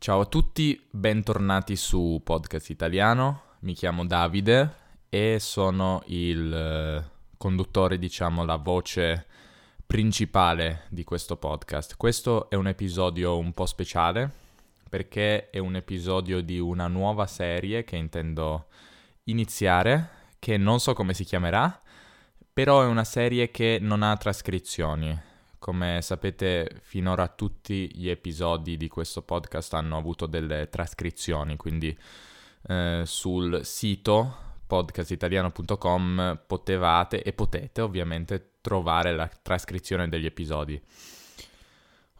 Ciao a tutti, bentornati su Podcast Italiano. Mi chiamo Davide e sono il eh, conduttore, diciamo, la voce principale di questo podcast. Questo è un episodio un po' speciale perché è un episodio di una nuova serie che intendo iniziare, che non so come si chiamerà, però è una serie che non ha trascrizioni come sapete, finora tutti gli episodi di questo podcast hanno avuto delle trascrizioni, quindi eh, sul sito podcastitaliano.com potevate e potete ovviamente trovare la trascrizione degli episodi.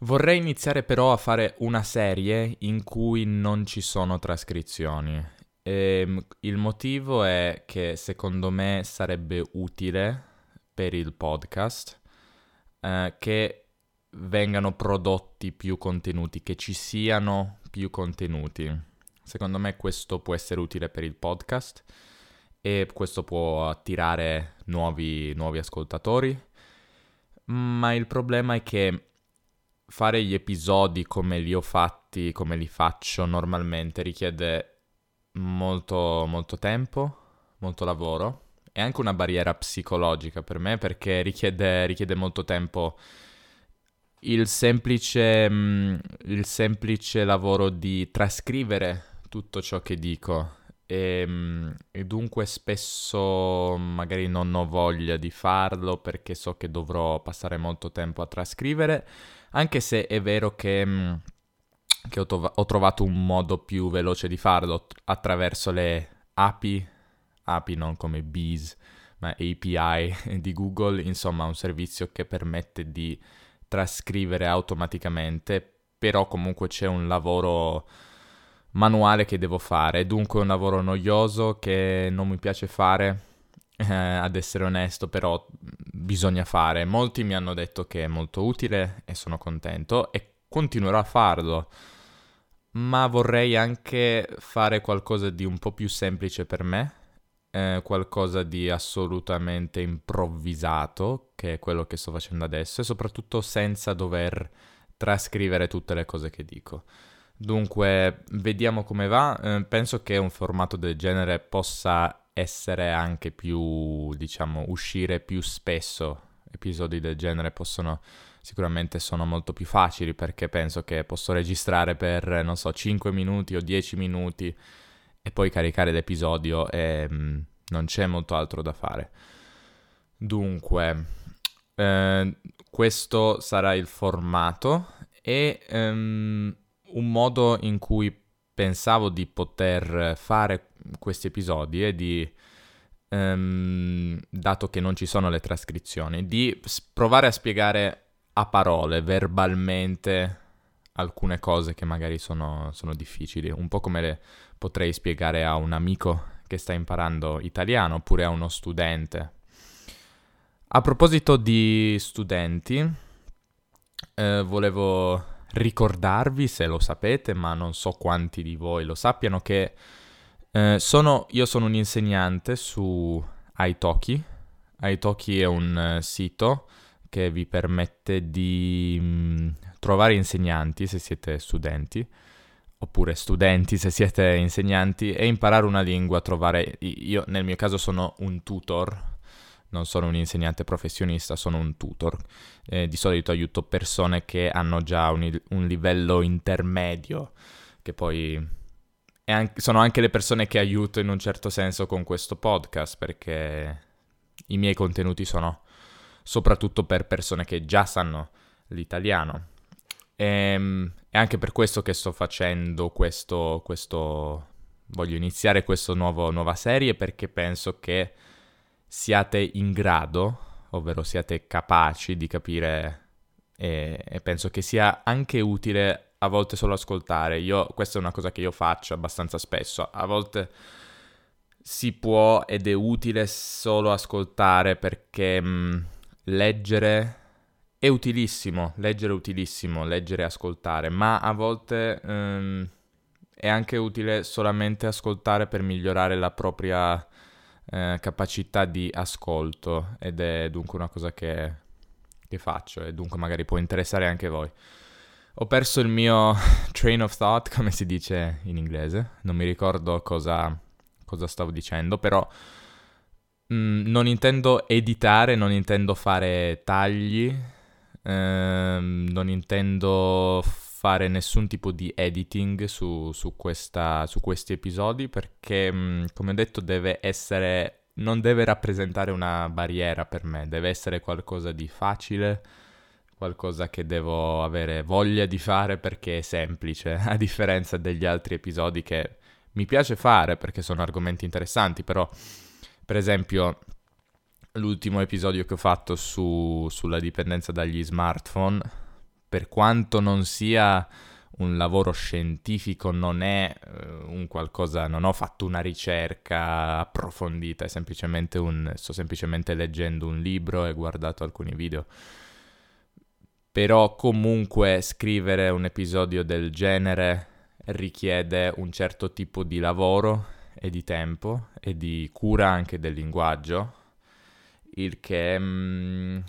Vorrei iniziare però a fare una serie in cui non ci sono trascrizioni. E ehm, il motivo è che secondo me sarebbe utile per il podcast eh, che vengano prodotti più contenuti, che ci siano più contenuti. Secondo me questo può essere utile per il podcast e questo può attirare nuovi, nuovi ascoltatori, ma il problema è che fare gli episodi come li ho fatti, come li faccio normalmente, richiede molto, molto tempo, molto lavoro è anche una barriera psicologica per me perché richiede, richiede molto tempo. Il semplice, mm, il semplice, lavoro di trascrivere tutto ciò che dico. E, mh, mm, e, dunque spesso magari non ho voglia di farlo perché so che dovrò passare molto tempo a trascrivere, anche se è vero che, mm, che ho, tov- ho trovato un modo più veloce di farlo attraverso le api API non come Bees, ma API di Google, insomma un servizio che permette di trascrivere automaticamente, però comunque c'è un lavoro manuale che devo fare, dunque un lavoro noioso che non mi piace fare, eh, ad essere onesto, però bisogna fare. Molti mi hanno detto che è molto utile e sono contento e continuerò a farlo. Ma vorrei anche fare qualcosa di un po' più semplice per me, eh, qualcosa di assolutamente improvvisato, che è quello che sto facendo adesso, e soprattutto senza dover trascrivere tutte le cose che dico. Dunque, vediamo come va. Eh, penso che un formato del genere possa essere anche più, diciamo, uscire più spesso. Episodi del genere possono sicuramente sono molto più facili perché penso che posso registrare per, non so, 5 minuti o 10 minuti e poi caricare l'episodio e mh, mm, non c'è molto altro da fare. Dunque, eh, questo sarà il formato e um, un modo in cui pensavo di poter fare questi episodi è di, um, dato che non ci sono le trascrizioni, di provare a spiegare a parole, verbalmente, alcune cose che magari sono, sono difficili, un po' come le potrei spiegare a un amico che sta imparando italiano oppure a uno studente. A proposito di studenti, eh, volevo ricordarvi, se lo sapete, ma non so quanti di voi lo sappiano, che eh, sono, io sono un insegnante su Italki. Italki è un uh, sito che vi permette di mh, mm, trovare insegnanti se siete studenti oppure studenti se siete insegnanti e imparare una lingua, trovare io nel mio caso sono un tutor, non sono un insegnante professionista, sono un tutor. Eh, di solito aiuto persone che hanno già un, un livello intermedio, che poi anche, sono anche le persone che aiuto in un certo senso con questo podcast, perché i miei contenuti sono soprattutto per persone che già sanno l'italiano. E, ehm, è anche per questo che sto facendo questo, questo voglio iniziare questa nuova serie perché penso che siate in grado, ovvero siate capaci di capire e, e, penso che sia anche utile a volte solo ascoltare. Io, questa è una cosa che io faccio abbastanza spesso. A volte si può ed è utile solo ascoltare perché mh, leggere è utilissimo, leggere è utilissimo, leggere e ascoltare, ma a volte ehm, è anche utile solamente ascoltare per migliorare la propria eh, capacità di ascolto ed è dunque una cosa che, che faccio e dunque magari può interessare anche voi. ho perso il mio train of thought, come si dice in inglese. Non mi ricordo cosa, cosa stavo dicendo, però mh, mm, non intendo editare, non intendo fare tagli, ehm, non intendo fare nessun tipo di editing su, su, questa, su questi episodi perché, mm, come ho detto, deve essere, non deve rappresentare una barriera per me, deve essere qualcosa di facile qualcosa che devo avere voglia di fare perché è semplice, a differenza degli altri episodi che mi piace fare perché sono argomenti interessanti, però per esempio l'ultimo episodio che ho fatto su, sulla dipendenza dagli smartphone, per quanto non sia un lavoro scientifico, non è uh, un qualcosa, non ho fatto una ricerca approfondita, semplicemente un, sto semplicemente leggendo un libro e guardato alcuni video. Però comunque scrivere un episodio del genere richiede un certo tipo di lavoro e di tempo e di cura anche del linguaggio, il che, mm,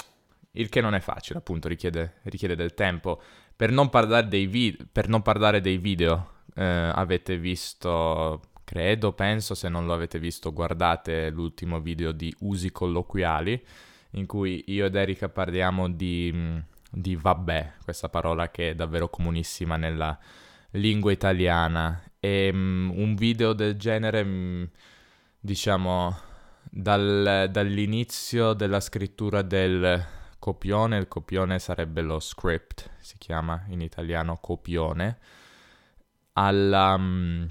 il che non è facile, appunto, richiede, richiede del tempo. Per non parlare dei, vi- per non parlare dei video, eh, avete visto, credo, penso, se non lo avete visto, guardate l'ultimo video di usi colloquiali, in cui io ed Erika parliamo di mm, di vabbè, questa parola che è davvero comunissima nella lingua italiana. E um, un video del genere, diciamo, dal, dall'inizio della scrittura del copione, il copione sarebbe lo script, si chiama in italiano copione, alla, um,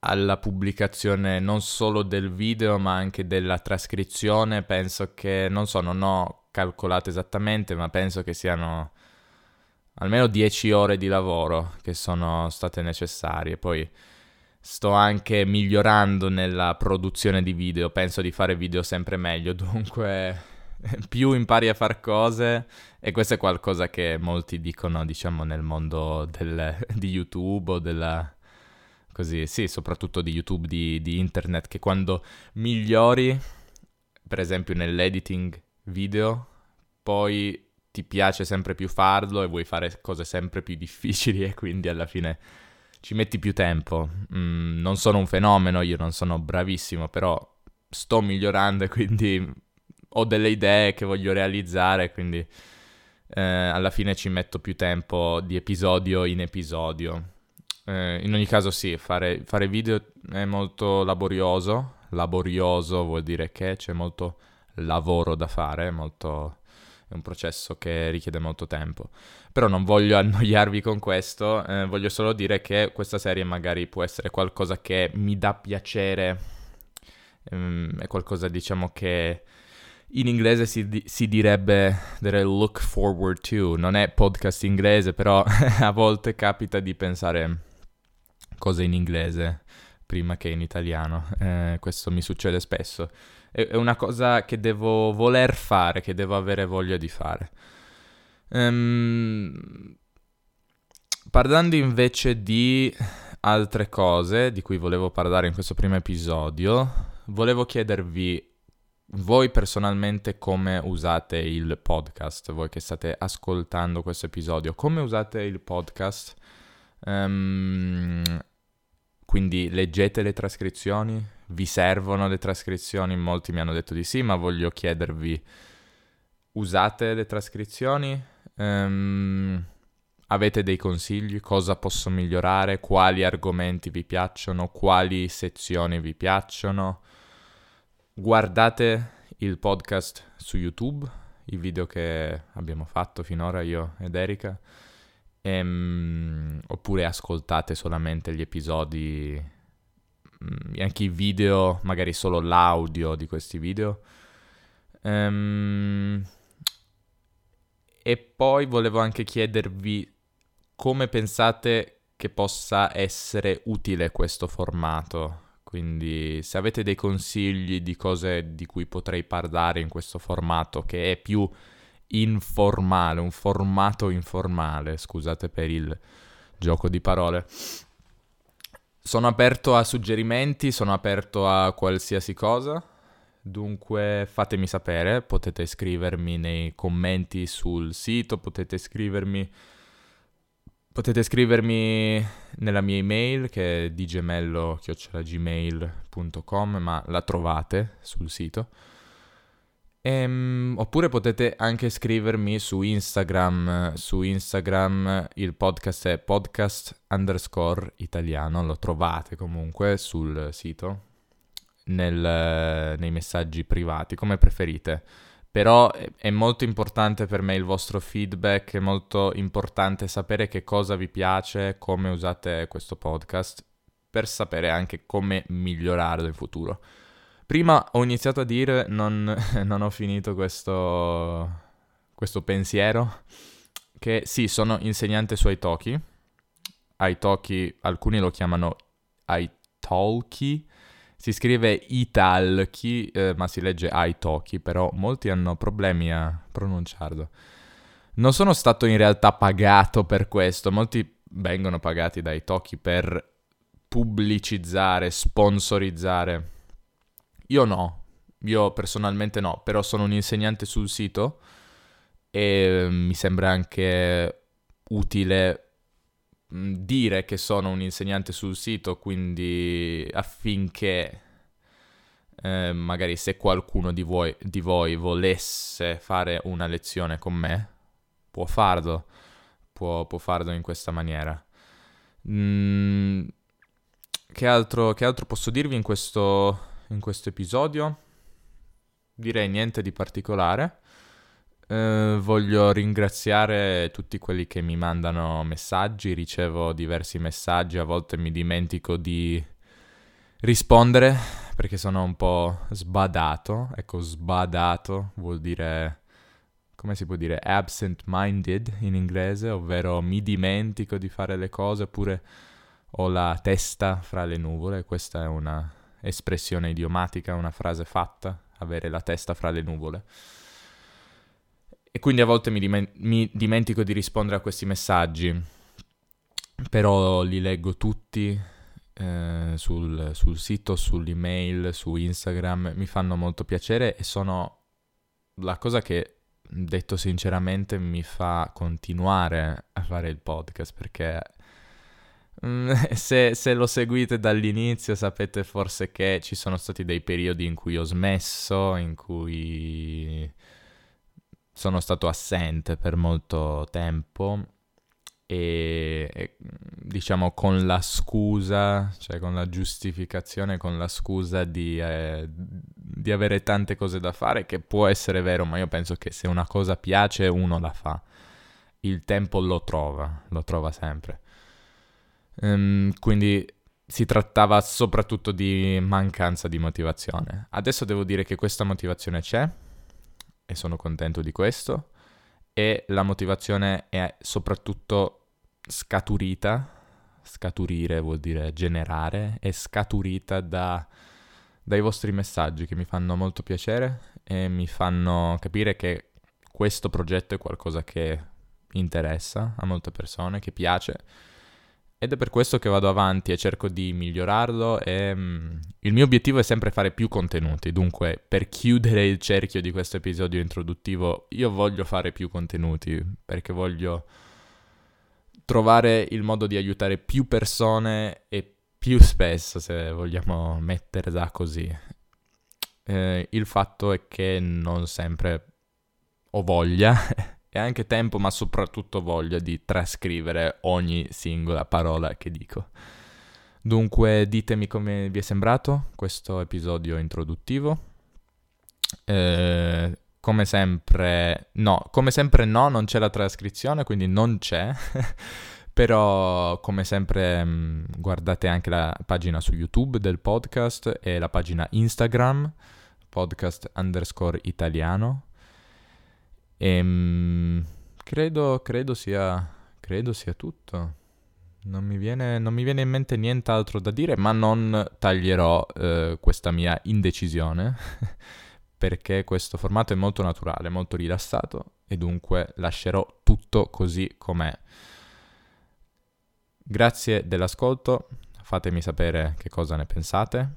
alla pubblicazione non solo del video ma anche della trascrizione, penso che, non so, non ho calcolato esattamente, ma penso che siano almeno 10 ore di lavoro che sono state necessarie. Poi sto anche migliorando nella produzione di video, penso di fare video sempre meglio, dunque più impari a fare cose e questo è qualcosa che molti dicono, diciamo, nel mondo del, di YouTube o della... Così, sì, soprattutto di YouTube, di, di internet, che quando migliori, per esempio nell'editing video, poi ti piace sempre più farlo e vuoi fare cose sempre più difficili e quindi alla fine ci metti più tempo. Mm, non sono un fenomeno, io non sono bravissimo, però sto migliorando e quindi ho delle idee che voglio realizzare, quindi eh, alla fine ci metto più tempo di episodio in episodio. Eh, in ogni caso sì, fare, fare video è molto laborioso, laborioso vuol dire che c'è molto lavoro da fare, molto, è un processo che richiede molto tempo. Però non voglio annoiarvi con questo, eh, voglio solo dire che questa serie magari può essere qualcosa che mi dà piacere, ehm, è qualcosa diciamo che in inglese si, di- si direbbe I look forward to, non è podcast inglese, però a volte capita di pensare cose in inglese prima che in italiano, eh, questo mi succede spesso è una cosa che devo voler fare, che devo avere voglia di fare. Um, parlando invece di altre cose di cui volevo parlare in questo primo episodio, volevo chiedervi voi personalmente come usate il podcast, voi che state ascoltando questo episodio, come usate il podcast? Um, quindi leggete le trascrizioni? Vi servono le trascrizioni? Molti mi hanno detto di sì, ma voglio chiedervi, usate le trascrizioni? Um, avete dei consigli? Cosa posso migliorare? Quali argomenti vi piacciono? Quali sezioni vi piacciono? Guardate il podcast su YouTube, i video che abbiamo fatto finora io ed Erika Ehm, oppure ascoltate solamente gli episodi, anche i video, magari solo l'audio di questi video. Ehm, e poi volevo anche chiedervi come pensate che possa essere utile questo formato. Quindi se avete dei consigli di cose di cui potrei parlare in questo formato che è più informale, un formato informale, scusate per il gioco di parole. Sono aperto a suggerimenti, sono aperto a qualsiasi cosa, dunque fatemi sapere, potete scrivermi nei commenti sul sito, potete scrivermi Potete scrivermi nella mia email che è digemello.gmail.com ma la trovate sul sito. Ehm, oppure potete anche scrivermi su Instagram. Su Instagram il podcast è podcast underscore italiano, lo trovate comunque sul sito, nel, nei messaggi privati, come preferite. Però è molto importante per me il vostro feedback, è molto importante sapere che cosa vi piace, come usate questo podcast, per sapere anche come migliorare in futuro. Prima ho iniziato a dire, non, non ho finito questo, questo pensiero, che sì, sono insegnante su Italki. Italki, alcuni lo chiamano Italki, si scrive Italki, eh, ma si legge Italki, però molti hanno problemi a pronunciarlo. Non sono stato in realtà pagato per questo, molti vengono pagati da Italki per pubblicizzare, sponsorizzare. Io no, io personalmente no, però sono un insegnante sul sito e mi sembra anche utile dire che sono un insegnante sul sito, quindi affinché eh, magari se qualcuno di voi, di voi, volesse fare una lezione con me, può farlo, può, può farlo in questa maniera. Mm, che, altro, che altro posso dirvi in questo, in questo episodio? Direi niente di particolare. Eh, voglio ringraziare tutti quelli che mi mandano messaggi, ricevo diversi messaggi, a volte mi dimentico di rispondere perché sono un po' sbadato. Ecco, sbadato vuol dire, come si può dire, absent-minded in inglese, ovvero mi dimentico di fare le cose oppure ho la testa fra le nuvole. Questa è una espressione idiomatica, una frase fatta, avere la testa fra le nuvole. E quindi a volte mi, dimen- mi dimentico di rispondere a questi messaggi, però li leggo tutti eh, sul, sul, sito, sull'email, su Instagram, mi fanno molto piacere e sono la cosa che, detto sinceramente, mi fa continuare a fare il podcast perché se, se, lo seguite dall'inizio sapete forse che ci sono stati dei periodi in cui ho smesso, in cui sono stato assente per molto tempo e, e, diciamo con la scusa, cioè con la giustificazione, con la scusa di, eh, di, avere tante cose da fare, che può essere vero, ma io penso che se una cosa piace uno la fa, il tempo lo trova, lo trova sempre. Um, quindi si trattava soprattutto di mancanza di motivazione. Adesso devo dire che questa motivazione c'è, e sono contento di questo. E la motivazione è soprattutto scaturita, scaturire vuol dire generare, è scaturita da, dai vostri messaggi che mi fanno molto piacere e mi fanno capire che questo progetto è qualcosa che interessa a molte persone, che piace ed è per questo che vado avanti e cerco di migliorarlo e mm, il mio obiettivo è sempre fare più contenuti, dunque per chiudere il cerchio di questo episodio introduttivo io voglio fare più contenuti perché voglio trovare il modo di aiutare più persone e più spesso se vogliamo metterla così. Eh, il fatto è che non sempre ho voglia e anche tempo, ma soprattutto voglia di trascrivere ogni singola parola che dico. Dunque ditemi come vi è sembrato questo episodio introduttivo. Eh, come sempre, no, come sempre no, non c'è la trascrizione, quindi non c'è. Però come sempre mm, guardate anche la pagina su YouTube del podcast e la pagina Instagram, podcast underscore italiano. Ehm, credo, credo, sia, credo sia tutto. Non mi, viene, non mi, viene, in mente nient'altro da dire, ma non taglierò eh, questa mia indecisione, perché questo formato è molto naturale, molto rilassato, e dunque lascerò tutto così com'è. Grazie dell'ascolto, fatemi sapere che cosa ne pensate,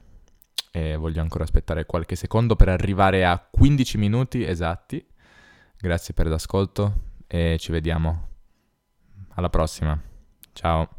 e voglio ancora aspettare qualche secondo per arrivare a 15 minuti esatti Grazie per l'ascolto e ci vediamo. Alla prossima. Ciao.